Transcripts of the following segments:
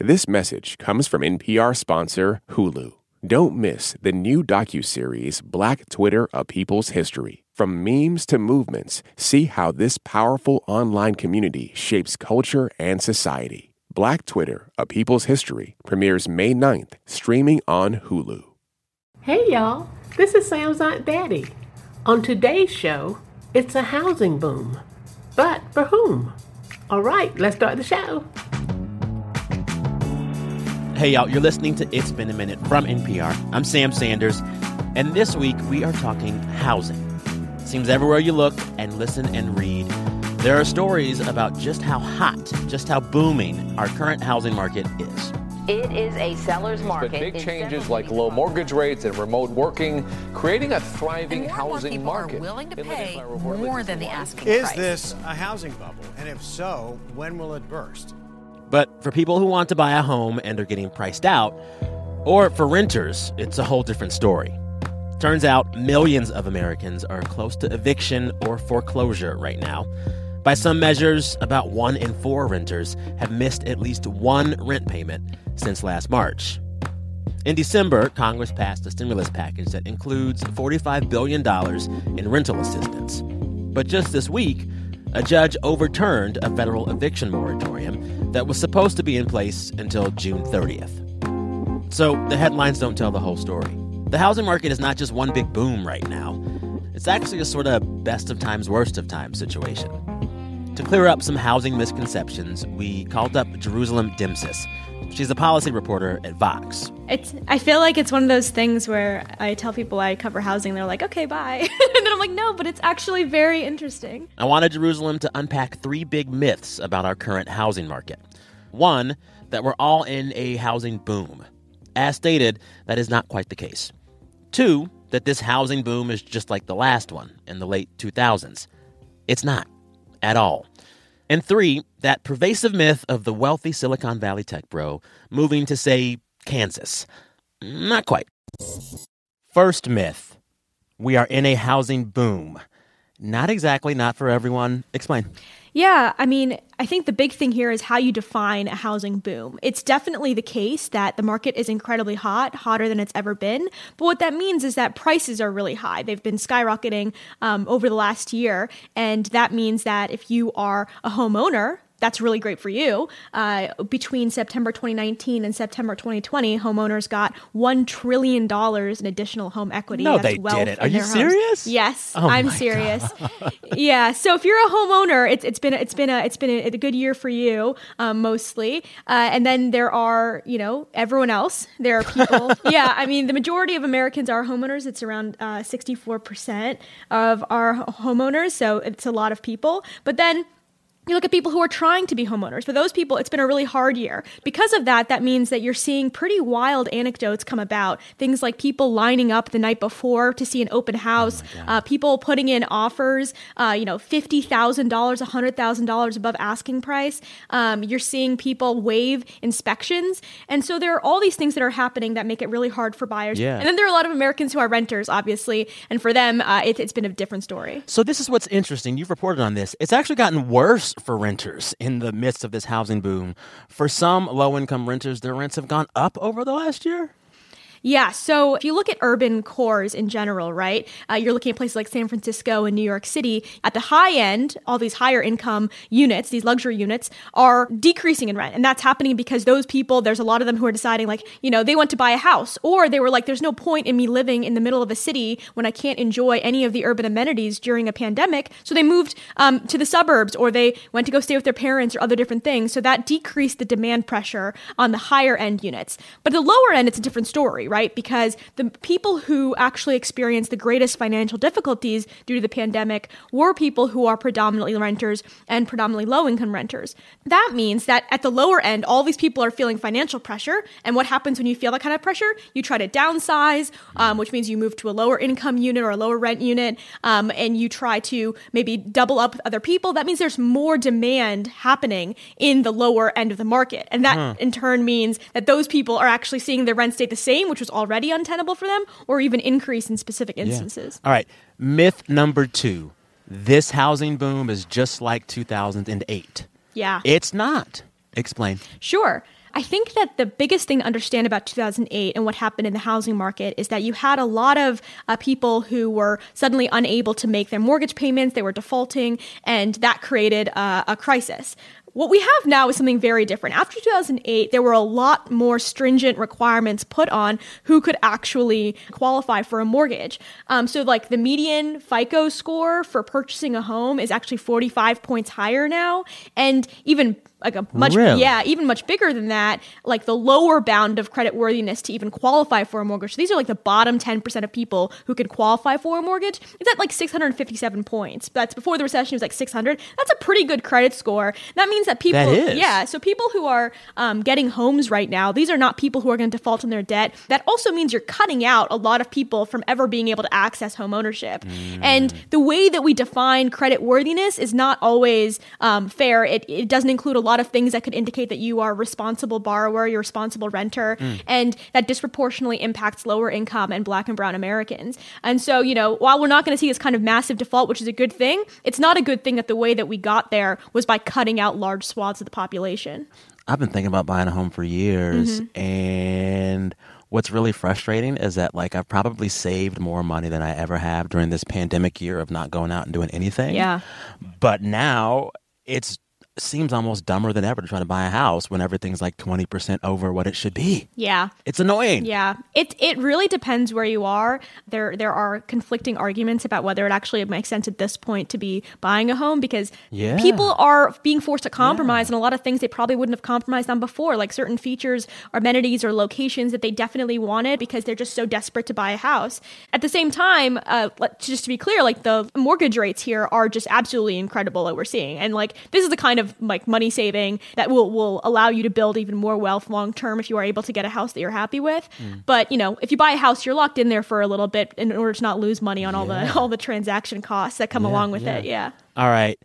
This message comes from NPR sponsor Hulu. Don't miss the new docuseries Black Twitter: A People's History. From memes to movements, see how this powerful online community shapes culture and society. Black Twitter: A People's History premieres May 9th, streaming on Hulu. Hey y'all, this is Sam's Aunt Betty. On today's show, it's a housing boom. But for whom? All right, let's start the show. Hey, y'all, you're listening to It's Been a Minute from NPR. I'm Sam Sanders, and this week we are talking housing. Seems everywhere you look and listen and read, there are stories about just how hot, just how booming our current housing market is. It is a seller's market. But big changes like low mortgage rates and remote working, creating a thriving and more housing people market. Are willing to pay more than the live. asking Is price. this a housing bubble? And if so, when will it burst? But for people who want to buy a home and are getting priced out, or for renters, it's a whole different story. Turns out millions of Americans are close to eviction or foreclosure right now. By some measures, about one in four renters have missed at least one rent payment since last March. In December, Congress passed a stimulus package that includes $45 billion in rental assistance. But just this week, a judge overturned a federal eviction moratorium that was supposed to be in place until June 30th. So the headlines don't tell the whole story. The housing market is not just one big boom right now, it's actually a sort of best of times, worst of times situation. To clear up some housing misconceptions, we called up Jerusalem Demsas. She's a policy reporter at Vox. It's. I feel like it's one of those things where I tell people I cover housing, they're like, "Okay, bye," and then I'm like, "No, but it's actually very interesting." I wanted Jerusalem to unpack three big myths about our current housing market. One, that we're all in a housing boom. As stated, that is not quite the case. Two, that this housing boom is just like the last one in the late 2000s. It's not at all. And three, that pervasive myth of the wealthy Silicon Valley tech bro moving to, say, Kansas. Not quite. First myth we are in a housing boom. Not exactly, not for everyone. Explain. Yeah, I mean, I think the big thing here is how you define a housing boom. It's definitely the case that the market is incredibly hot, hotter than it's ever been. But what that means is that prices are really high. They've been skyrocketing um, over the last year. And that means that if you are a homeowner, that's really great for you. Uh, between September 2019 and September 2020, homeowners got one trillion dollars in additional home equity. No, That's they wealth didn't. Are you homes. serious? Yes, Oh I'm serious. yeah. So if you're a homeowner, it's it's been a, it's been a it's been a, a good year for you, um, mostly. Uh, and then there are you know everyone else. There are people. yeah. I mean, the majority of Americans are homeowners. It's around uh, 64 percent of our homeowners. So it's a lot of people. But then you look at people who are trying to be homeowners. For those people, it's been a really hard year. Because of that, that means that you're seeing pretty wild anecdotes come about. Things like people lining up the night before to see an open house, uh, people putting in offers, uh, you know, $50,000, $100,000 above asking price. Um, you're seeing people waive inspections. And so there are all these things that are happening that make it really hard for buyers. Yeah. And then there are a lot of Americans who are renters, obviously. And for them, uh, it, it's been a different story. So this is what's interesting. You've reported on this. It's actually gotten worse for renters in the midst of this housing boom. For some low-income renters, their rents have gone up over the last year. Yeah. So if you look at urban cores in general, right, uh, you're looking at places like San Francisco and New York City. At the high end, all these higher income units, these luxury units, are decreasing in rent. And that's happening because those people, there's a lot of them who are deciding, like, you know, they want to buy a house, or they were like, there's no point in me living in the middle of a city when I can't enjoy any of the urban amenities during a pandemic. So they moved um, to the suburbs, or they went to go stay with their parents, or other different things. So that decreased the demand pressure on the higher end units. But the lower end, it's a different story, right? Because the people who actually experienced the greatest financial difficulties due to the pandemic were people who are predominantly renters and predominantly low income renters. That means that at the lower end, all these people are feeling financial pressure. And what happens when you feel that kind of pressure? You try to downsize, um, which means you move to a lower income unit or a lower rent unit, um, and you try to maybe double up with other people. That means there's more demand happening in the lower end of the market. And that in turn means that those people are actually seeing their rent stay the same, which was already untenable for them, or even increase in specific instances. All right. Myth number two this housing boom is just like 2008. Yeah. It's not. Explain. Sure. I think that the biggest thing to understand about 2008 and what happened in the housing market is that you had a lot of uh, people who were suddenly unable to make their mortgage payments, they were defaulting, and that created uh, a crisis. What we have now is something very different. After 2008, there were a lot more stringent requirements put on who could actually qualify for a mortgage. Um, so, like the median FICO score for purchasing a home is actually 45 points higher now. And even like a much Really? yeah even much bigger than that like the lower bound of credit worthiness to even qualify for a mortgage. So these are like the bottom 10% of people who could qualify for a mortgage. It's at like 657 points that's before the recession it was like 600 that's a pretty good credit score. That means that people That yeah so people who are um, getting homes right now these are not people who are going to default on their debt. That also means you're cutting out a lot of people from ever being able to access home ownership. And the way that we define credit worthiness is not always um, fair. It, it doesn't include a lot of things that could indicate that you are a responsible borrower you're a responsible renter and that disproportionately impacts lower income and black and brown americans and so you know while we're not going to see this kind of massive default which is a good thing it's not a good thing that the way that we got there was by cutting out large swaths of the population I've been thinking about buying a home for years, Mm-hmm. and what's really frustrating is that like I've probably saved more money than I ever have during this pandemic year of not going out and doing anything. Yeah. But now it's seems almost dumber than ever to try to buy a house when everything's like 20% over what it should be. yeah It's annoying. Yeah, it it really depends where you are. There there are conflicting arguments about whether it actually makes sense at this point to be buying a home because Yeah. people are being forced to compromise on a lot of things they probably wouldn't have compromised on before, like certain features or amenities or locations that they definitely wanted because they're just so desperate to buy a house. At the same time, uh, just to be clear, like the mortgage rates here are just absolutely incredible that we're seeing, and like this is the kind of like money saving that will will allow you to build even more wealth long term if you are able to get a house that you're happy with. But you know, if you buy a house, you're locked in there for a little bit in order to not lose money on all the all the transaction costs that come along with it. Yeah. All right.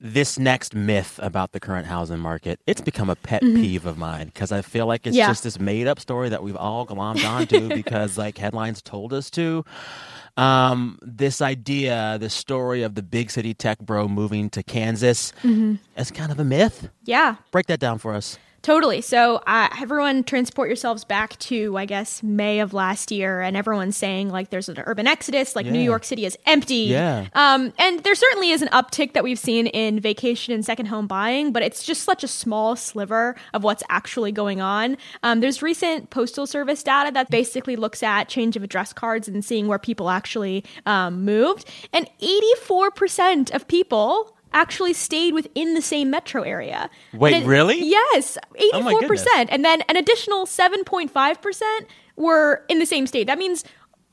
This next myth about the current housing market, it's become a pet Mm-hmm. peeve of mine because I feel like it's Yeah. just this made up story that we've all glommed onto because like headlines told us to. Um, this idea, the story of the big city tech bro moving to Kansas, Mm-hmm. it's kind of a myth. Yeah. Break that down for us. Totally. So, uh, everyone transport yourselves back to, I guess, May of last year, and everyone's saying like there's an urban exodus, like New York City is empty. Yeah. Um, and there certainly is an uptick that we've seen in vacation and second home buying, but it's just such a small sliver of what's actually going on. Um, there's recent Postal Service data that basically looks at change of address cards and seeing where people actually um, moved, and 84% of people actually stayed within the same metro area. Wait, it- really? Yes, Oh 84%. and then an additional 7.5% were in the same state. That means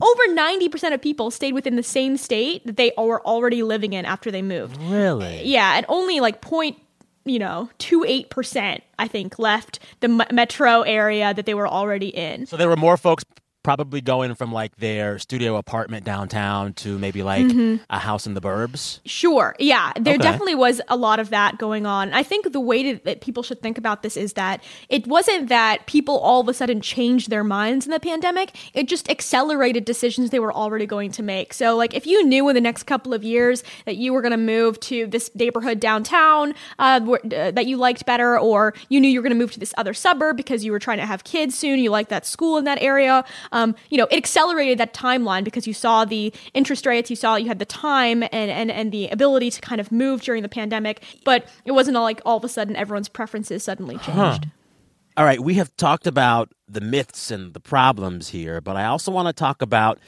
over 90% of people stayed within the same state that they were already living in after they moved. Really? Yeah, and only like point, you know, 28% I think left the m- metro area that they were already in. So there were more folks probably going from like their studio apartment downtown to maybe like a house in the burbs. Sure. Yeah. There Okay. definitely was a lot of that going on. I think the way to, that people should think about this is that it wasn't that people all of a sudden changed their minds in the pandemic. It just accelerated decisions they were already going to make. So, like, if you knew in the next couple of years that you were going to move to this neighborhood downtown uh, where, uh, that you liked better, or you knew you were going to move to this other suburb because you were trying to have kids soon, you liked that school in that area, um, you know, it accelerated that timeline because you saw the interest rates, you saw you had the time and, and, and the ability to kind of move during the pandemic. But it wasn't all like all of a sudden everyone's preferences suddenly changed. All right, we have talked about the myths and the problems here, but I also want to talk about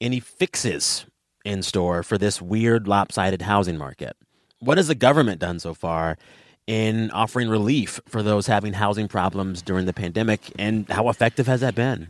any fixes in store for this weird lopsided housing market. What has the government done so far in offering relief for those having housing problems during the pandemic, and how effective has that been?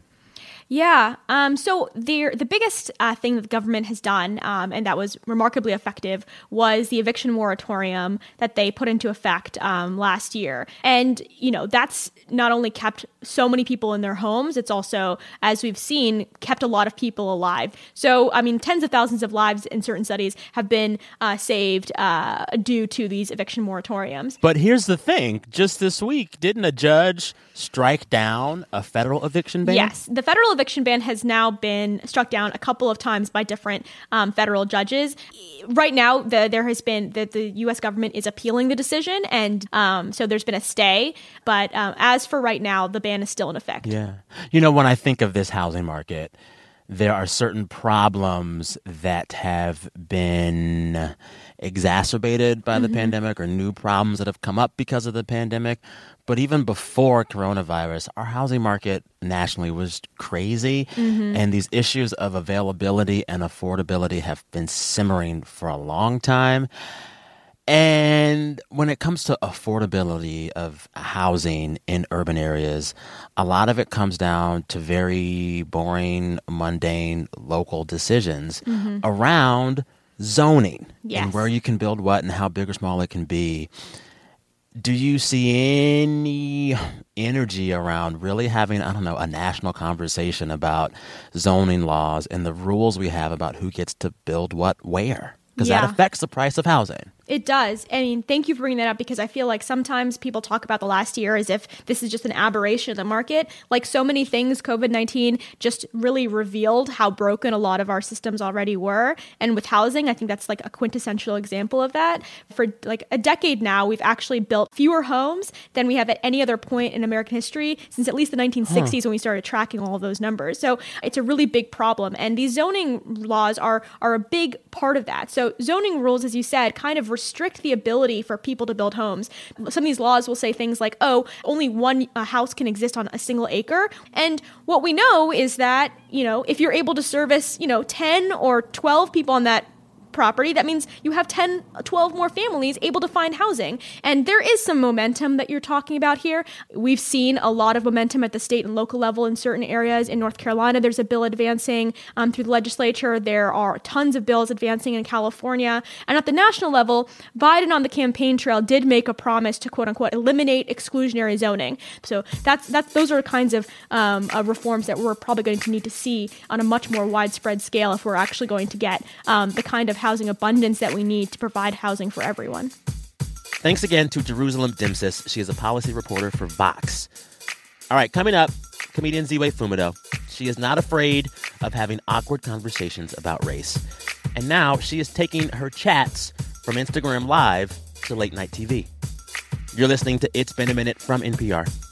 Yeah. Um, so the the biggest uh, thing that the government has done, um, and that was remarkably effective, was the eviction moratorium that they put into effect um, last year. And you know that's not only kept so many people in their homes, it's also, as we've seen, kept a lot of people alive. So I mean, tens of thousands of lives in certain studies have been uh, saved uh, due to these eviction moratoriums. But here's the thing just this week, didn't a judge strike down a federal eviction ban? Yes, the federal eviction eviction ban has now been struck down a couple of times by different um, federal judges. Right now, the, there has been that the U.S. government is appealing the decision, and um, so there's been a stay. But um, as for right now, the ban is still in effect. Yeah. You know, when I think of this housing market, there are certain problems that have been exacerbated by the mm-hmm. pandemic or new problems that have come up because of the pandemic. But even before coronavirus, our housing market nationally was crazy. Mm-hmm. And these issues of availability and affordability have been simmering for a long time. And when it comes to affordability of housing in urban areas, a lot of it comes down to very boring, mundane local decisions mm-hmm. around zoning yes. and where you can build what and how big or small it can be. Do you see any energy around really having, I don't know, a national conversation about zoning laws and the rules we have about who gets to build what where? Because yeah. that affects the price of housing. It does. I mean, thank you for bringing that up because I feel like sometimes people talk about the last year as if this is just an aberration of the market. Like so many things, COVID 19 just really revealed how broken a lot of our systems already were. And with housing, I think that's like a quintessential example of that. For like a decade now, we've actually built fewer homes than we have at any other point in American history since at least the 1960s huh. when we started tracking all of those numbers. So it's a really big problem. And these zoning laws are, are a big part of that. So zoning rules, as you said, kind of restrict the ability for people to build homes. Some of these laws will say things like, oh, only one uh, house can exist on a single acre. And what we know is that, you know, if you're able to service, you know, 10 or 12 people on that property, that means you have 10, 12 more families able to find housing. And there is some momentum that you're talking about here. We've seen a lot of momentum at the state and local level in certain areas. In North Carolina, there's a bill advancing um, through the legislature. There are tons of bills advancing in California. And at the national level, Biden on the campaign trail did make a promise to quote unquote eliminate exclusionary zoning. So that's, that's those are kinds of um, uh, reforms that we're probably going to need to see on a much more widespread scale if we're actually going to get um, the kind of housing abundance that we need to provide housing for everyone. Thanks again to Jerusalem Demsas. She is a policy reporter for Vox. All right, coming up, comedian Ziwe Fumudoh. She is not afraid of having awkward conversations about race. And now she is taking her chats from Instagram Live to late night TV. You're listening to It's Been a Minute from NPR.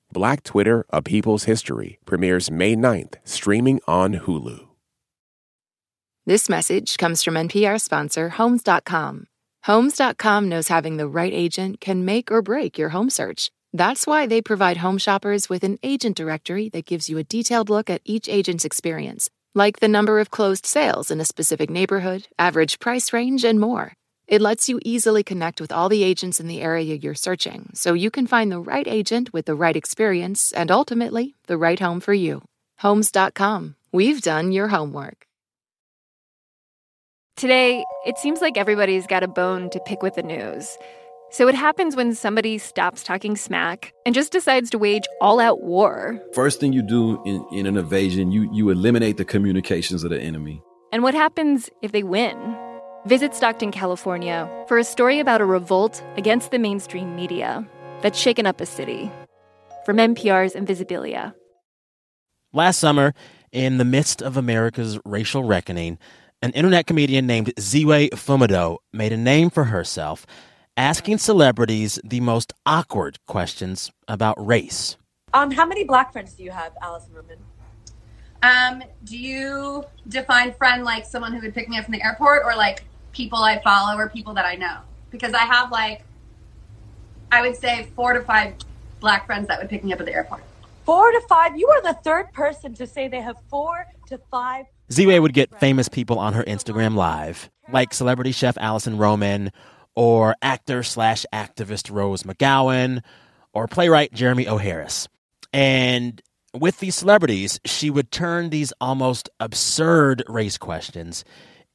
Black Twitter, A People's History premieres May 9th, streaming on Hulu. This message comes from NPR sponsor Homes.com. Homes.com knows having the right agent can make or break your home search. That's why they provide home shoppers with an agent directory that gives you a detailed look at each agent's experience, like the number of closed sales in a specific neighborhood, average price range, and more. It lets you easily connect with all the agents in the area you're searching so you can find the right agent with the right experience and ultimately the right home for you. Homes.com. We've done your homework. Today, it seems like everybody's got a bone to pick with the news. So, what happens when somebody stops talking smack and just decides to wage all out war? First thing you do in, in an invasion, you, you eliminate the communications of the enemy. And what happens if they win? Visit Stockton, California for a story about a revolt against the mainstream media that's shaken up a city. From NPR's Invisibilia. Last summer, in the midst of America's racial reckoning, an internet comedian named Ziwe Fumudoh made a name for herself asking celebrities the most awkward questions about race. Um, how many black friends do you have, Alison Roman? Um, do you define friend like someone who would pick me up from the airport or like people I follow or people that I know because I have like I would say four to five black friends that would pick me up at the airport. Four to five? You are the third person to say they have four to five. Ziwe would get famous people on her Instagram live, like celebrity chef Alison Roman, or actor slash activist Rose McGowan, or playwright Jeremy O. Harris. And with these celebrities, she would turn these almost absurd race questions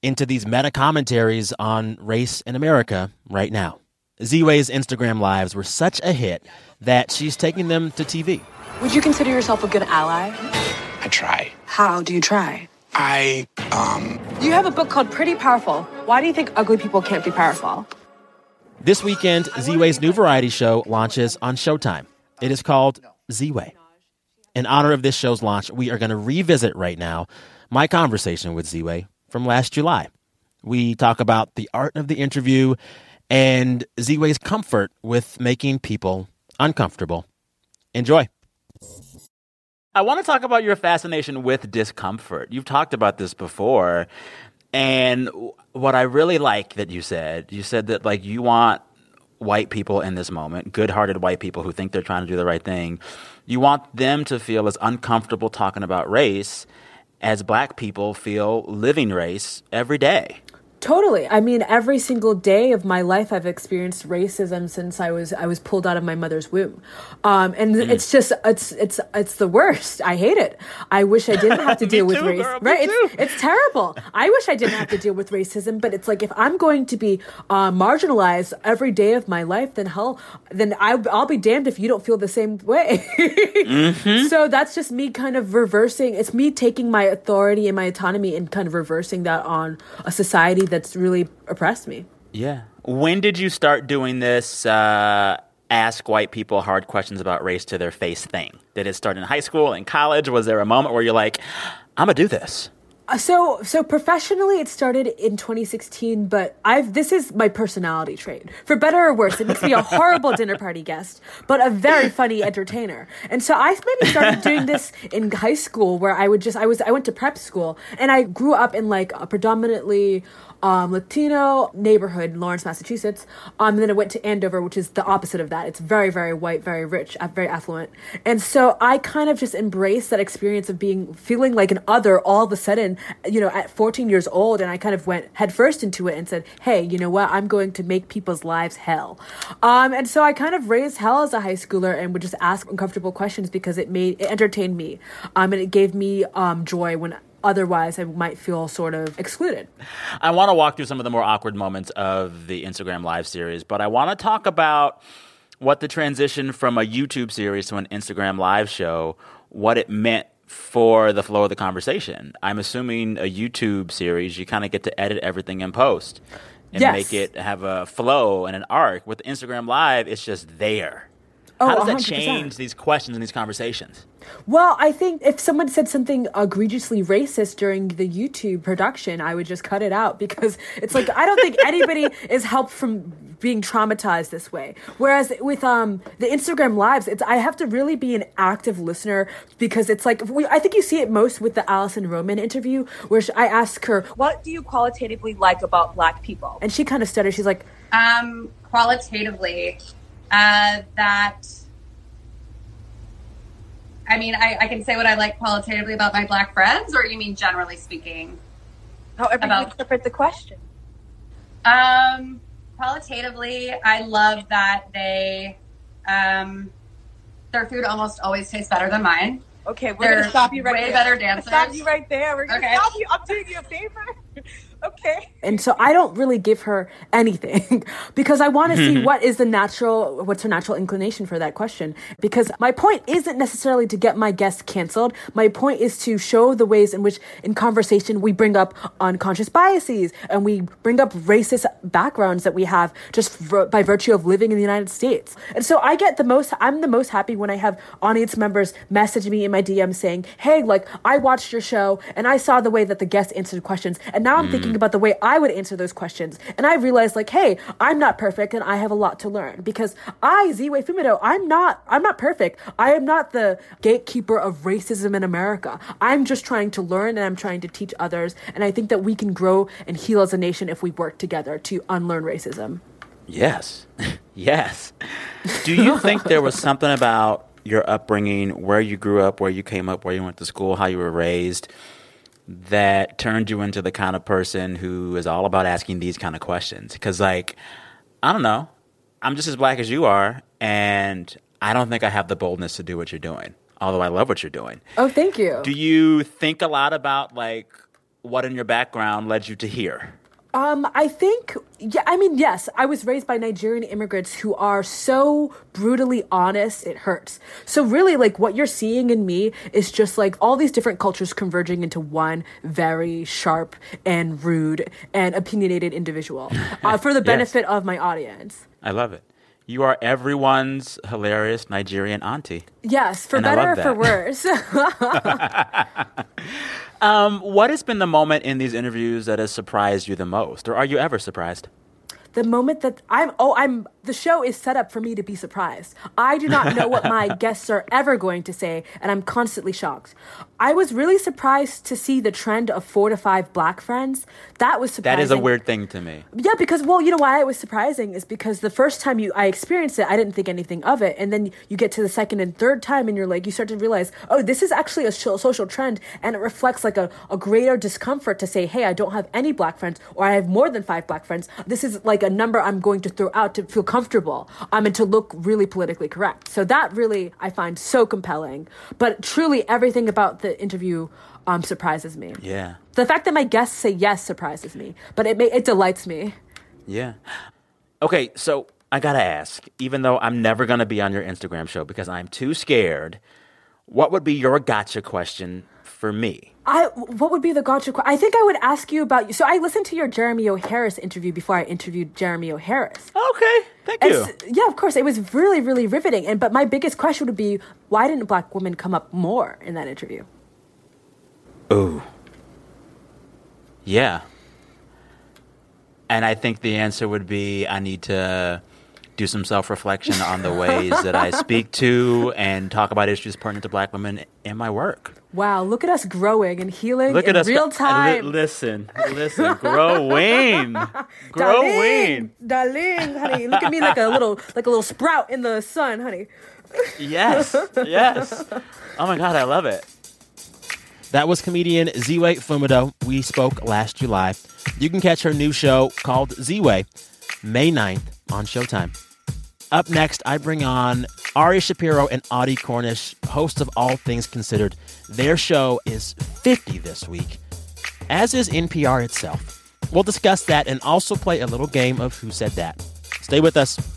into these meta commentaries on race in America right now. Ziwe's Instagram lives were such a hit that she's taking them to TV. Would you consider yourself a good ally? I try. How do you try? I, um. You have a book called Pretty Powerful. Why do you think ugly people can't be powerful? This weekend, Ziwe's new variety show launches on Showtime. It is called Ziwe. In honor of this show's launch, we are going to revisit right now my conversation with Ziwe from last July. We talk about the art of the interview and Ziwe's comfort with making people uncomfortable. Enjoy. I want to talk about your fascination with discomfort. You've talked about this before. And what I really like that you said, you said that like you want white people in this moment, good-hearted white people who think they're trying to do the right thing, you want them to feel as uncomfortable talking about race as black people feel living race every day. Totally. I mean, every single day of my life, I've experienced racism since I was I was pulled out of my mother's womb, um, and mm. it's just it's it's it's the worst. I hate it. I wish I didn't have to deal with race. Girl, right? It's it's terrible. I wish I didn't have to deal with racism, but it's like if I'm going to be uh, marginalized every day of my life, then hell, then I, will be damned if you don't feel the same way. mm-hmm. So that's just me kind of reversing. It's me taking my authority and my autonomy and kind of reversing that on a society that's really oppressed me. Yeah. When did you start doing this uh, ask white people hard questions about race to their face thing? Did it start in high school, in college? Was there a moment where you're like, I'm going to do this? Uh, so so professionally it started in 2016 but i've this is my personality trait for better or worse it makes me a horrible dinner party guest but a very funny entertainer and so i maybe started doing this in high school where i would just i was i went to prep school and i grew up in like a predominantly um, Latino neighborhood in Lawrence, Massachusetts. Um, and then I went to Andover, which is the opposite of that. It's very, very white, very rich, uh, very affluent. And so I kind of just embraced that experience of being feeling like an other all of a sudden, you know, at 14 years old. And I kind of went headfirst into it and said, hey, you know what? I'm going to make people's lives hell. Um, and so I kind of raised hell as a high schooler and would just ask uncomfortable questions because it made it entertained me. Um, and it gave me um, joy when otherwise I might feel sort of excluded. I want to walk through some of the more awkward moments of the Instagram live series, but I want to talk about what the transition from a YouTube series to an Instagram live show, what it meant for the flow of the conversation. I'm assuming a YouTube series, you kind of get to edit everything in post and yes. make it have a flow and an arc. With Instagram Live, it's just there. Oh, How does that 100%. change these questions and these conversations? Well, I think if someone said something egregiously racist during the YouTube production, I would just cut it out because it's like I don't think anybody is helped from being traumatized this way. Whereas with um the Instagram lives, it's I have to really be an active listener because it's like we, I think you see it most with the Alison Roman interview where she, I ask her, "What do you qualitatively like about Black people?" And she kind of stutters. She's like, "Um, qualitatively, uh, that." I mean, I, I can say what I like qualitatively about my black friends, or you mean generally speaking? However about, you interpret the question. Um, qualitatively, I love that they, um, their food almost always tastes better than mine. Okay, we're They're gonna stop you right way there. better dancers. Stop you right there. We're gonna okay. stop you. I'm doing you a favor. Okay. And so I don't really give her anything because I want to see what is the natural, what's her natural inclination for that question. Because my point isn't necessarily to get my guest canceled. My point is to show the ways in which, in conversation, we bring up unconscious biases and we bring up racist backgrounds that we have just v- by virtue of living in the United States. And so I get the most, I'm the most happy when I have audience members message me in my DM saying, hey, like, I watched your show and I saw the way that the guests answered questions. And now I'm mm. thinking about the way I would answer those questions. And I realized like, hey, I'm not perfect and I have a lot to learn because I, Ziwe Fumudoh, I'm not, I'm not perfect. I am not the gatekeeper of racism in America. I'm just trying to learn and I'm trying to teach others. And I think that we can grow and heal as a nation if we work together to unlearn racism. Yes. yes. Do you think there was something about your upbringing, where you grew up, where you came up, where you went to school, how you were raised, that turned you into the kind of person who is all about asking these kind of questions? Because, like, I don't know, I'm just as black as you are, and I don't think I have the boldness to do what you're doing. although I love what you're doing. Oh, thank you. Do you think a lot about like what in your background led you to here? Um, I think, yeah, I mean, yes, I was raised by Nigerian immigrants who are so brutally honest, it hurts. So, really, like, what you're seeing in me is just like all these different cultures converging into one very sharp and rude and opinionated individual uh, for the benefit yes. of my audience. I love it. You are everyone's hilarious Nigerian auntie. Yes, for and better or for worse. um, what has been the moment in these interviews that has surprised you the most, or are you ever surprised? the moment that I'm oh I'm the show is set up for me to be surprised. I do not know what my guests are ever going to say and I'm constantly shocked. I was really surprised to see the trend of 4 to 5 black friends. That was surprising. That is a weird thing to me. Yeah, because well, you know why it was surprising is because the first time you I experienced it, I didn't think anything of it and then you get to the second and third time and you're like you start to realize, "Oh, this is actually a social trend and it reflects like a, a greater discomfort to say, "Hey, I don't have any black friends or I have more than 5 black friends." This is like a number I'm going to throw out to feel comfortable um, and to look really politically correct. So that really I find so compelling. But truly, everything about the interview um, surprises me. Yeah. The fact that my guests say yes surprises me, but it may, it delights me. Yeah. Okay, so I gotta ask, even though I'm never gonna be on your Instagram show because I'm too scared, what would be your gotcha question for me? I what would be the gotcha? I think I would ask you about you. So I listened to your Jeremy O. Harris interview before I interviewed Jeremy O. Harris. Okay, thank you. yeah, of course, it was really, really riveting. And but my biggest question would be, why didn't black women come up more in that interview? Oh. yeah. And I think the answer would be, I need to do some self reflection on the ways that I speak to and talk about issues pertinent to black women in my work. Wow, look at us growing and healing look in at us real time. Li- listen, listen, growing, growing, darling, darling, honey. Look at me like a little, like a little sprout in the sun, honey. yes, yes. Oh my god, I love it. That was comedian Ziwe Fumudoh. We spoke last July. You can catch her new show called Ziwe May 9th on Showtime. Up next, I bring on Ari Shapiro and Audie Cornish, hosts of All Things Considered. Their show is 50 this week, as is NPR itself. We'll discuss that and also play a little game of Who Said That. Stay with us.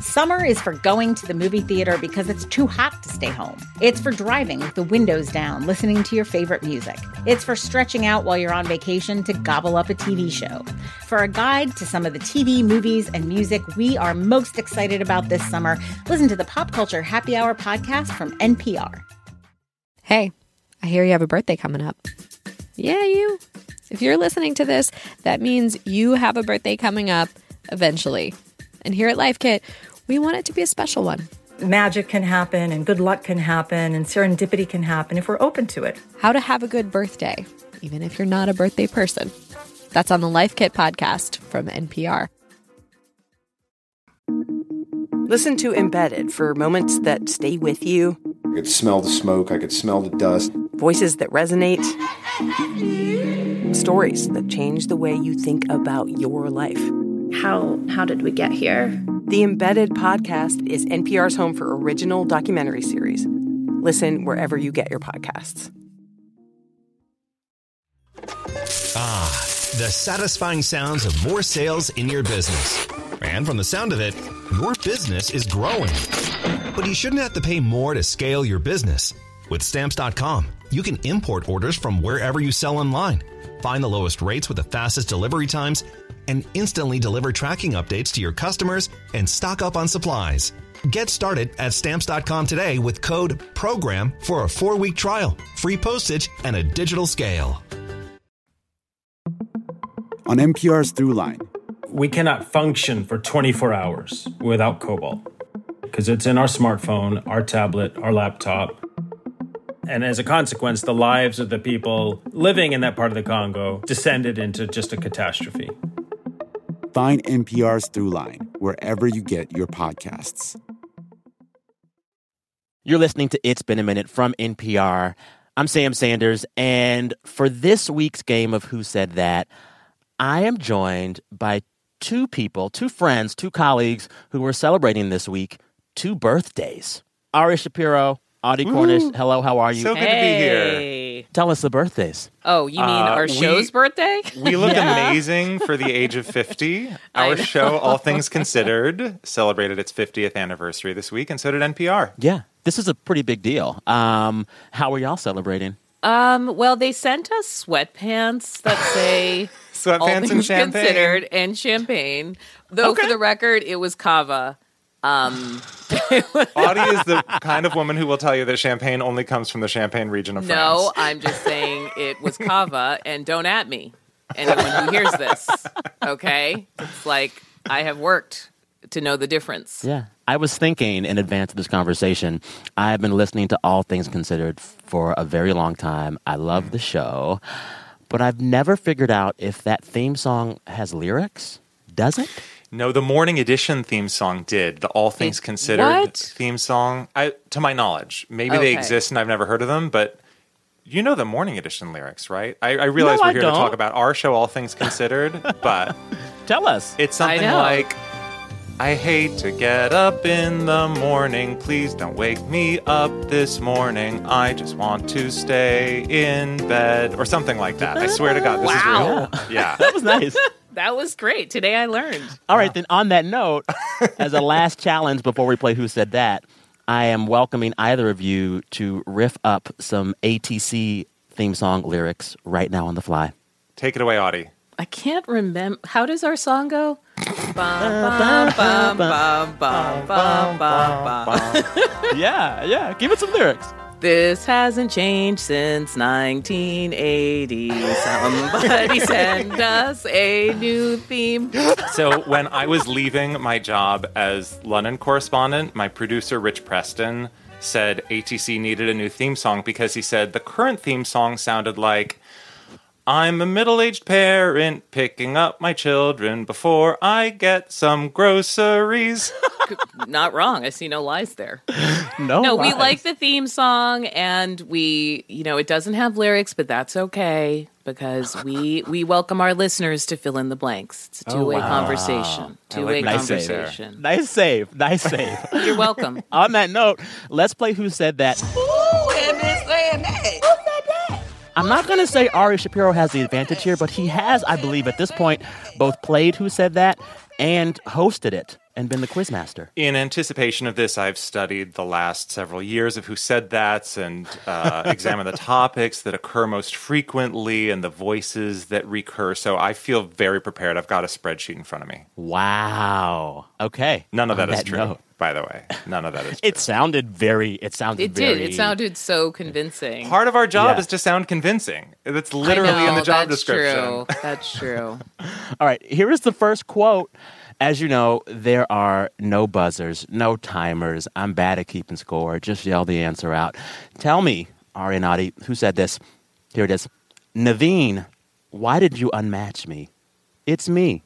Summer is for going to the movie theater because it's too hot to stay home. It's for driving with the windows down, listening to your favorite music. It's for stretching out while you're on vacation to gobble up a TV show. For a guide to some of the TV, movies, and music we are most excited about this summer, listen to the Pop Culture Happy Hour podcast from NPR. Hey, I hear you have a birthday coming up. Yeah, you. If you're listening to this, that means you have a birthday coming up eventually. And here at Life Kit, we want it to be a special one. Magic can happen, and good luck can happen, and serendipity can happen if we're open to it. How to have a good birthday, even if you're not a birthday person. That's on the Life Kit podcast from NPR. Listen to Embedded for moments that stay with you. I could smell the smoke, I could smell the dust. Voices that resonate. Stories that change the way you think about your life. How how did we get here? The Embedded podcast is NPR's home for original documentary series. Listen wherever you get your podcasts. Ah, the satisfying sounds of more sales in your business. And from the sound of it, your business is growing. But you shouldn't have to pay more to scale your business. With stamps.com, you can import orders from wherever you sell online, find the lowest rates with the fastest delivery times and instantly deliver tracking updates to your customers and stock up on supplies. Get started at stamps.com today with code PROGRAM for a four week trial, free postage, and a digital scale. On NPR's Throughline, we cannot function for 24 hours without cobalt because it's in our smartphone, our tablet, our laptop. And as a consequence, the lives of the people living in that part of the Congo descended into just a catastrophe. Find NPR's Throughline wherever you get your podcasts. You're listening to It's Been a Minute from NPR. I'm Sam Sanders, and for this week's game of Who Said That, I am joined by two people, two friends, two colleagues who were celebrating this week two birthdays. Ari Shapiro, Audie Cornish. Hello, how are you? So good to be here. Tell us the birthdays. Oh, you mean Uh, our we- show's birthday? We look Yeah. amazing for the age of 50. Our show, All Things Considered, celebrated its 50th anniversary this week, and so did NPR. Yeah, this is a pretty big deal. Um, how are y'all celebrating? Um, well, they sent us sweatpants that say Sweatpants all and things champagne. considered and champagne. Though for the record, it was cava. Um, Audie is the kind of woman who will tell you that champagne only comes from the Champagne region of France. no, I'm just saying it was cava, and don't at me. Anyone who hears this, okay? It's like I have worked to know the difference. Yeah. I was thinking in advance of this conversation, I have been listening to All Things Considered for a very long time. I love the show, but I've never figured out if that theme song has lyrics. Does it? No, the Morning Edition theme song did. The All Things Considered what? theme song. I, to my knowledge, maybe they exist and I've never heard of them, but you know the Morning Edition lyrics, right? I, I realize No, we're I here don't. to talk about our show, All Things Considered, but Tell us. it's something like. I hate to get up in the morning. Please don't wake me up this morning. I just want to stay in bed. Or something like that. I swear to God, this Wow. is real. Yeah. That was nice. That was great. Today I learned. All right, then on that note, as a last challenge before we play Who Said That, I am welcoming either of you to riff up some ATC theme song lyrics right now on the fly. Take it away, Audie. I can't remember. How does our song go? Bum, bum, bum, bum, bum, bum, bum, bum. yeah, yeah. Give it some lyrics. This hasn't changed since 1980. Somebody send us a new theme. So when I was leaving my job as London correspondent, my producer Rich Preston said ATC needed a new theme song because he said the current theme song sounded like I'm a middle-aged parent picking up my children before I get some groceries. Not wrong. I see no lies there. No, no, we like the theme song, and we, you know, it doesn't have lyrics, but that's okay because we we welcome our listeners to fill in the blanks. It's a oh, two way wow. conversation. Two way what you Nice say save. conversation. Nice save. Nice save. You're welcome. on that note, let's play Who Said That. I'm not going to say Ari Shapiro has the advantage here, but he has, I believe, at this point, both played Who Said That and hosted it and been the quizmaster. In anticipation of this, I've studied the last several years of Who Said That and uh, examined the topics that occur most frequently and the voices that recur. So I feel very prepared. I've got a spreadsheet in front of me. Wow. Okay. None of On that is true, note. by the way. None of that is true. It sounded very. It sounded. It very, did. It sounded so convincing. Part of our job Yeah. is to sound convincing. That's I literally in the job description. that's description. True. That's true. All right, here is the first quote. As you know, there are no buzzers, no timers. I'm bad at keeping score. Just yell the answer out. Tell me, Ari and Audie, who said this? Here it is. Naveen, why did you unmatch me? It's me.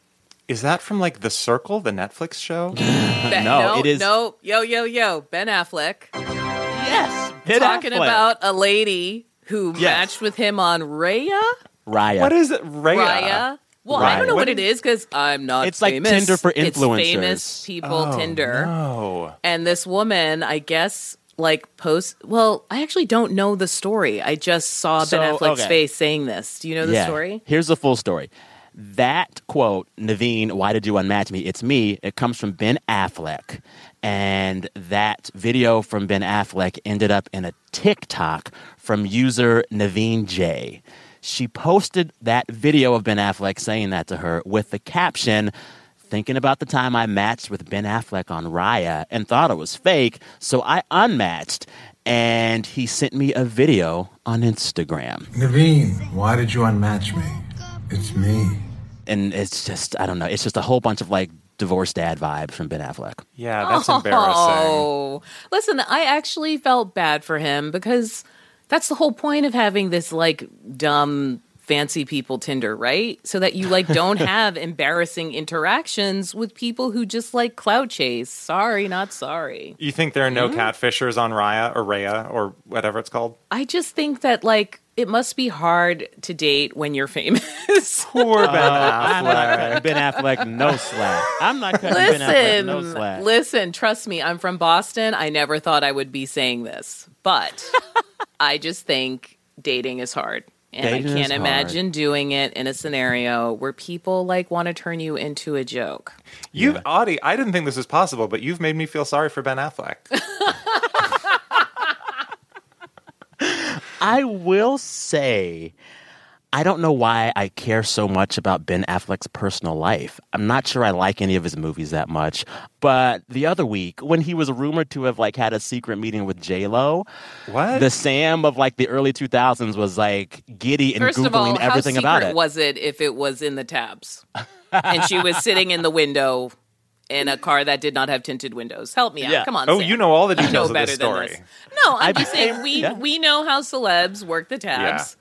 Is that from like The Circle, the Netflix show? Ben- No, it is- No, yo, yo, yo, Ben Affleck. Yes. Ben Talking Affleck. about a lady who Yes. matched with him on Raya. Raya. What is it? Raya? Raya. Well, I don't know Raya. what it is because I'm not. It's like famous. Tinder for influencers. It's famous people Oh, Tinder. No. And this woman, I guess, like post. Well, I actually don't know the story. I just saw So, Ben Affleck's okay. face saying this. Do you know the yeah. story? Here's the full story. That quote, Naveen, why did you unmatch me? It's me. It comes from Ben Affleck. And that video from Ben Affleck ended up in a TikTok from user Naveen J. She posted that video of Ben Affleck saying that to her with the caption, thinking about the time I matched with Ben Affleck on Raya and thought it was fake, so I unmatched. And he sent me a video on Instagram. Naveen, why did you unmatch me? It's me. and it's just I don't know. It's just a whole bunch of like divorced dad vibes from Ben Affleck. Yeah, that's embarrassing. Oh, listen, I actually felt bad for him because that's the whole point of having this like dumb fancy people Tinder, right? So that you like don't have embarrassing interactions with people who just like cloud chase. Sorry, not sorry. You think there are no Mhm. catfishers on Raya or Raya or whatever it's called? I just think that like it must be hard to date when you're famous. Poor Ben I'm not Affleck. cutting Ben Affleck no slack. I'm not cutting Ben Affleck listen, no slack. listen, trust me, I'm from Boston. I never thought I would be saying this, but I just think dating is hard. And Dating I can't hard. imagine doing it in a scenario where people like want to turn you into a joke. You, Audie, I didn't think this was possible, but you've made me feel sorry for Ben Affleck. I will say, I don't know why I care so much about Ben Affleck's personal life. I'm not sure I like any of his movies that much. But the other week, when he was rumored to have like had a secret meeting with J Lo, what the Sam of like the early 2000s was like giddy and First googling of all, everything about it. was it if it was in the tabs and she was sitting in the window in a car that did not have tinted windows? Help me out. Yeah. Come on. Oh, Sam. you know all the You details know of this better than story. No, I'm I- just saying we Yeah. we know how celebs work the tabs,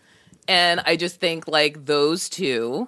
and I just think like those two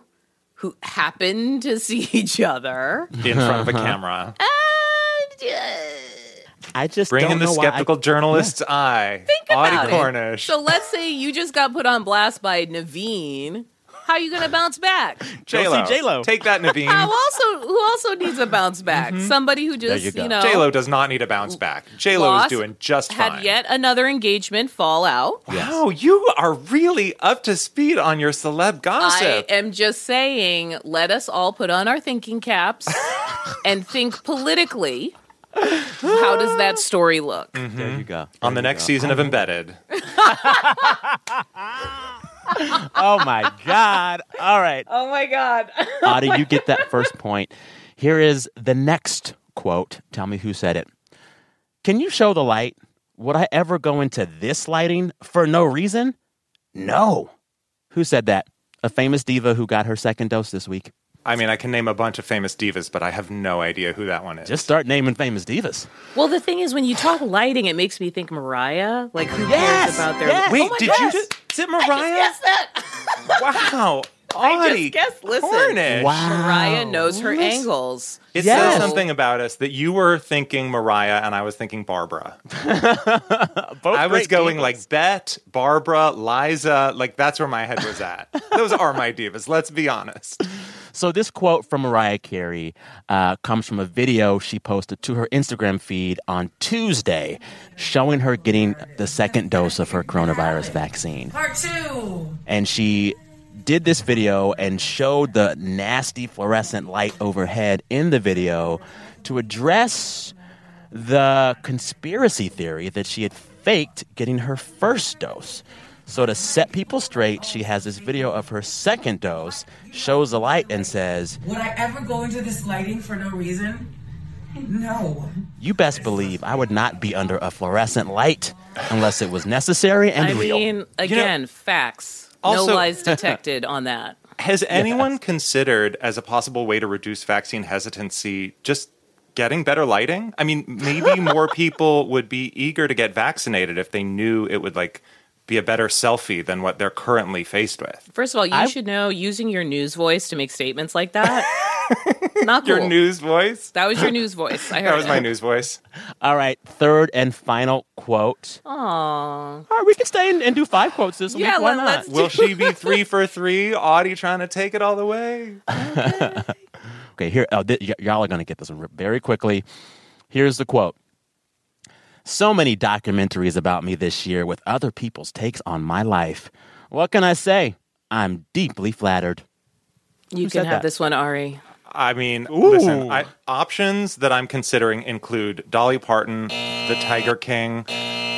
who happen to see each other In front of a uh-huh. camera. and uh, I just Bring don't in the know why I- skeptical journalist's eye. Think Audie about it. So let's say you just got put on blast by Naveen. How are you gonna bounce back? J-Lo. J-Lo. Take that, Naveen. Who also who also needs a bounce back? Mm-hmm. Somebody who just you you, know J-Lo does not need a bounce back. J-Lo is doing just had fine. yet another engagement fall out. Wow, you are really up to speed on your celeb gossip. I am just saying, let us all put on our thinking caps and think politically. How does that story look? Mm-hmm. There you go. on the next season of mm-hmm. Embedded. oh my God. All right. Oh my god. Audie, you get that first point. Here is the next quote. Tell me who said it. Can you show the light? Would I ever go into this lighting for no reason? No. Who said that? A famous diva who got her second dose this week. I mean, I can name a bunch of famous divas, but I have no idea who that one is. Just start naming famous divas. Well, the thing is, when you talk lighting, it makes me think Mariah. Like, who Yes, cares about their? yes. Wait, Oh my did gosh. you just is it Mariah? Guess that. Wow, I Audie just guessed. Listen, Cornish. Mariah knows her angles. It Yes. says something about us that you were thinking Mariah and I was thinking Barbara. Both I was going divas. like Bette, Barbara, Liza. Like that's where my head was at. Those are my divas. Let's be honest. So this quote from Mariah Carey uh, comes from a video she posted to her Instagram feed on Tuesday, showing her getting the second dose of her coronavirus vaccine. Part two. and she did this video and showed the nasty fluorescent light overhead in the video to address the conspiracy theory that she had faked getting her first dose. So to set people straight, she has this video of her second dose, shows the light and says, Would I ever go into this lighting for no reason? No. "You best believe I would not be under a fluorescent light unless it was necessary and I real." mean, again, facts. Also- no lies detected on that. Has anyone considered as a possible way to reduce vaccine hesitancy just getting better lighting? I mean, maybe more people would be eager to get vaccinated if they knew it would like be a better selfie than what they're currently faced with. First of all, you should know using your news voice to make statements like that. not cool. Your news voice? That was your news voice. I heard That was it. my news voice. All right, third and final quote. Aww. All right, we can stay and, and do five quotes this Yeah, week. Why let- not? let's Will she be three for three? Audie trying to take it all the way? Okay, here, oh, th- y- y'all are going to get this one very quickly. Here's the quote So many documentaries about me this year with other people's takes on my life. What can I say? I'm deeply flattered. You Who can have that? this one, Ari. I mean, Ooh. listen, I, options that I'm considering include Dolly Parton, the Tiger King.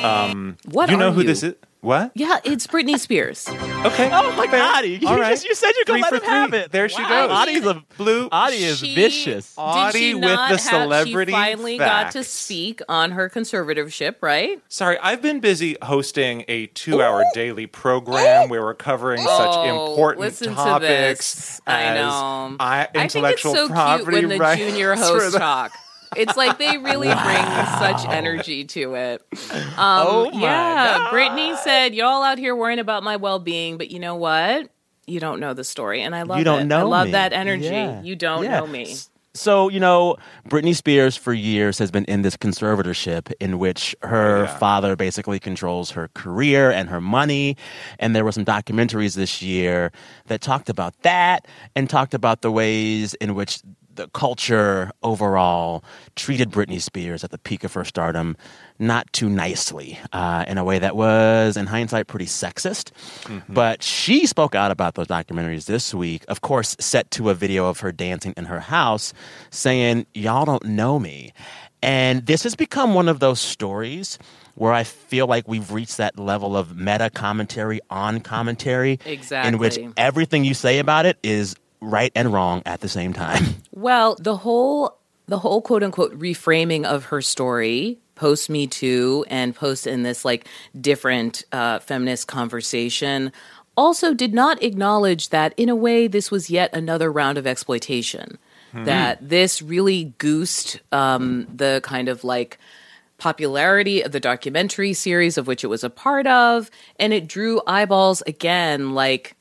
Um, What you know who you? this is? What? Yeah, it's Britney Spears. Okay. Oh my God, you, All you right. just- you said you're going Three to let for him have it. There she Wow. goes. Audie's a Blue. Audie is She- vicious. Did Audie with not the have- celebrity She finally got to speak on her conservatorship, right? Sorry, I've been busy hosting a two-hour daily program where we're covering such Oh, important listen to topics this. I know. I, I think it's intellectual so cute when the rights junior for hosts talk. It's like they really bring such energy to it. Um, Oh my yeah, God. Britney said, "Y'all out here worrying about my well-being, but you know what? you don't know the story, and I love You don't it. know I love me. that energy. Yeah. You don't Yeah. know me. So, you know, Britney Spears for years has been in this conservatorship in which her father basically controls her career and her money. And there were some documentaries this year that talked about that and talked about the ways in which the culture overall treated Britney Spears at the peak of her stardom not too nicely uh, in a way that was, in hindsight, pretty sexist. But she spoke out about those documentaries this week, of course, set to a video of her dancing in her house, saying, Y'all don't know me. And this has become one of those stories where I feel like we've reached that level of meta commentary on commentary, Exactly. in which everything you say about it is right and wrong at the same time. Well, the whole the whole quote unquote reframing of her story post Me Too and post in this like different uh, feminist conversation also did not acknowledge that in a way this was yet another round of exploitation. Hmm. That this really goosed um, the kind of like popularity of the documentary series of which it was a part of, and it drew eyeballs again, like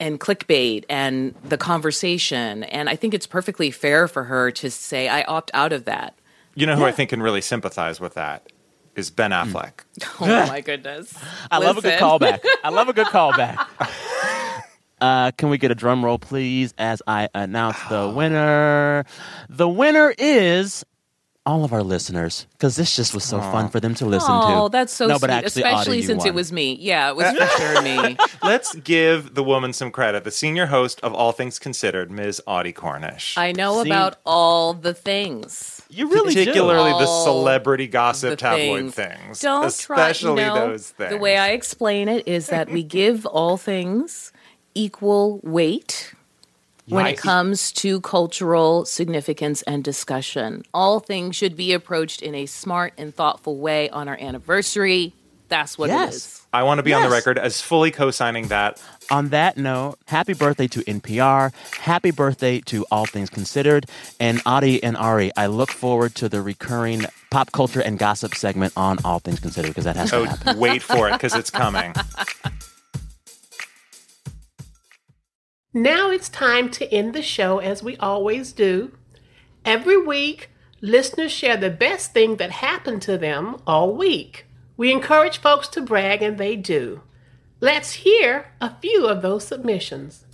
and clickbait and the conversation. And I think it's perfectly fair for her to say, I opt out of that. You know who I think can really sympathize with that is Ben Affleck. Oh my goodness. I love a good callback. I love a good callback. Uh, can we get a drum roll, please, as I announce the winner? The winner is all of our listeners, because this just was so fun for them to listen to. Oh, that's so no, sweet. but actually, Especially Audie, you since it won. was me. Yeah, it was for sure me. Let's give the woman some credit. The senior host of All Things Considered, Ms. Audie Cornish. I know See? about all the things. You really particularly the All celebrity gossip the tabloid things. things. Don't especially try, you know, those things. The way I explain it is that we give all things equal weight when it comes to cultural significance and discussion. All things should be approached in a smart and thoughtful way on our anniversary. That's what it is. I want to be on the record as fully co-signing that. On that note, happy birthday to NPR. Happy birthday to All Things Considered. And Audie and Ari, I look forward to the recurring pop culture and gossip segment on All Things Considered because that has to Oh, happen. wait for it because it's coming. Now it's time to end the show as we always do. Every week, listeners share the best thing that happened to them all week. We encourage folks to brag, and they do. Let's hear a few of those submissions.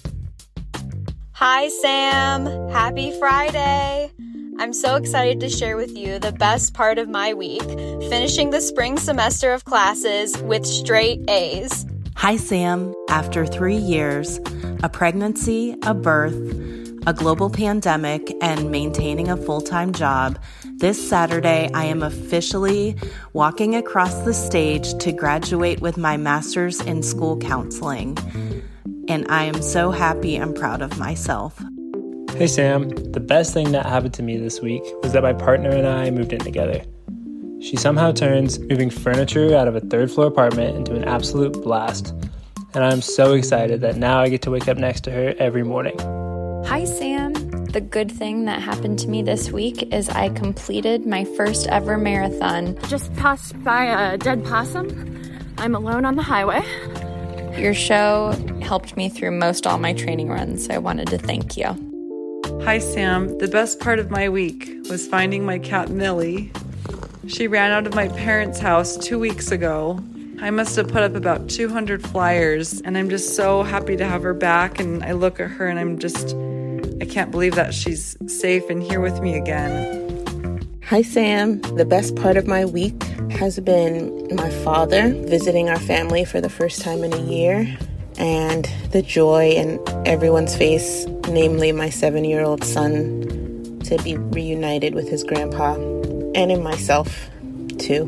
Hi, Sam. Happy Friday. I'm so excited to share with you the best part of my week finishing the spring semester of classes with straight A's. Hi, Sam. After three years, a pregnancy, a birth, a global pandemic, and maintaining a full time job, this Saturday I am officially walking across the stage to graduate with my master's in school counseling. And I am so happy and proud of myself. Hey Sam, the best thing that happened to me this week was that my partner and I moved in together. She somehow turns moving furniture out of a third floor apartment into an absolute blast. And I'm so excited that now I get to wake up next to her every morning. Hi, Sam. The good thing that happened to me this week is I completed my first ever marathon. Just passed by a dead possum. I'm alone on the highway. Your show helped me through most all my training runs, so I wanted to thank you. Hi, Sam. The best part of my week was finding my cat Millie. She ran out of my parents' house two weeks ago. I must have put up about 200 flyers, and I'm just so happy to have her back. And I look at her and I'm just, I can't believe that she's safe and here with me again. Hi, Sam. The best part of my week has been my father visiting our family for the first time in a year and the joy in everyone's face, namely my seven year old son, to be reunited with his grandpa and in myself, too.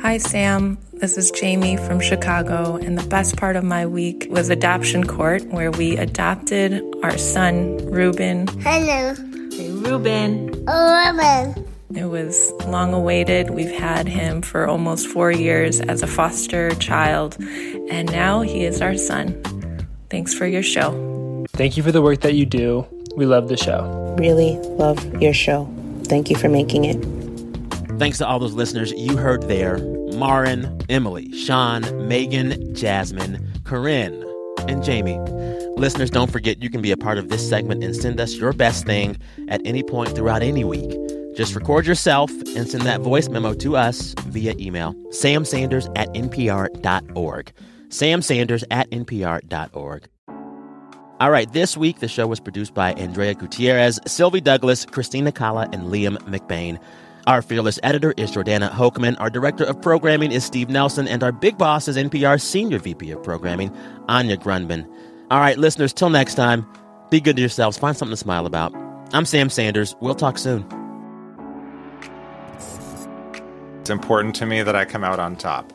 Hi, Sam. This is Jamie from Chicago, and the best part of my week was adoption court, where we adopted our son, Ruben. Hello. Hey, Ruben. Oh, Ruben. It was long awaited. We've had him for almost four years as a foster child, and now he is our son. Thanks for your show. Thank you for the work that you do. We love the show. Really love your show. Thank you for making it. Thanks to all those listeners you heard there Marin, Emily, Sean, Megan, Jasmine, Corinne, and Jamie. Listeners, don't forget you can be a part of this segment and send us your best thing at any point throughout any week. Just record yourself and send that voice memo to us via email samsanders at npr.org. Sam Sanders at npr.org. All right, this week the show was produced by Andrea Gutierrez, Sylvie Douglis, Christina Cala, and Liam McBain. Our fearless editor is Jordana Hochman. Our director of programming is Steve Nelson. And our big boss is NPR's senior VP of programming, Anya Grundmann. All right, listeners, till next time, be good to yourselves. Find something to smile about. I'm Sam Sanders. We'll talk soon. It's important to me that I come out on top.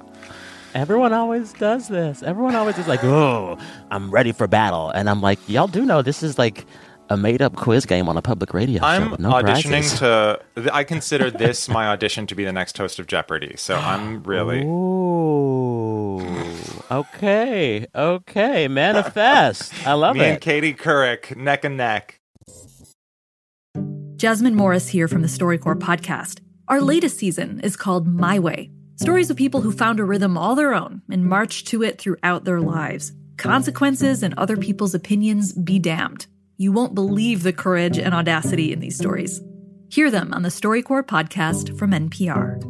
Everyone always does this. Everyone always is like, oh, I'm ready for battle. And I'm like, y'all do know this is like a made up quiz game on a public radio I'm show. with no auditioning prizes. to. I consider this my audition to be the next host of Jeopardy. So I'm really. Ooh. Okay. Okay. Manifest. I love Me it. and Katie Couric neck and neck. Jasmine Morris here from the StoryCorps podcast. Our latest season is called My Way stories of people who found a rhythm all their own and marched to it throughout their lives. Consequences and other people's opinions be damned. You won't believe the courage and audacity in these stories. Hear them on the StoryCorps podcast from NPR.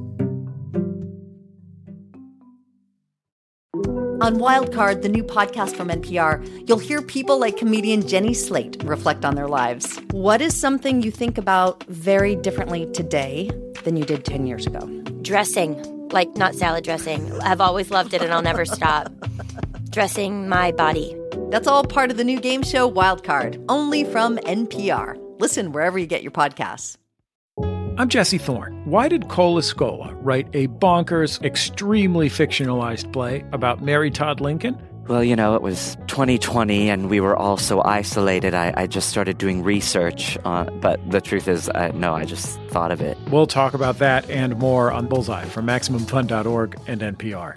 On Wildcard, the new podcast from NPR, you'll hear people like comedian Jenny Slate reflect on their lives. What is something you think about very differently today than you did 10 years ago? Dressing. Like, not salad dressing. I've always loved it and I'll never stop. Dressing my body. That's all part of the new game show Wildcard, only from NPR. Listen wherever you get your podcasts. I'm Jesse Thorne. Why did Cole Escola write a bonkers, extremely fictionalized play about Mary Todd Lincoln? Well, you know, it was 2020 and we were all so isolated. I, I just started doing research. On, but the truth is, I, no, I just thought of it. We'll talk about that and more on Bullseye from MaximumFun.org and NPR.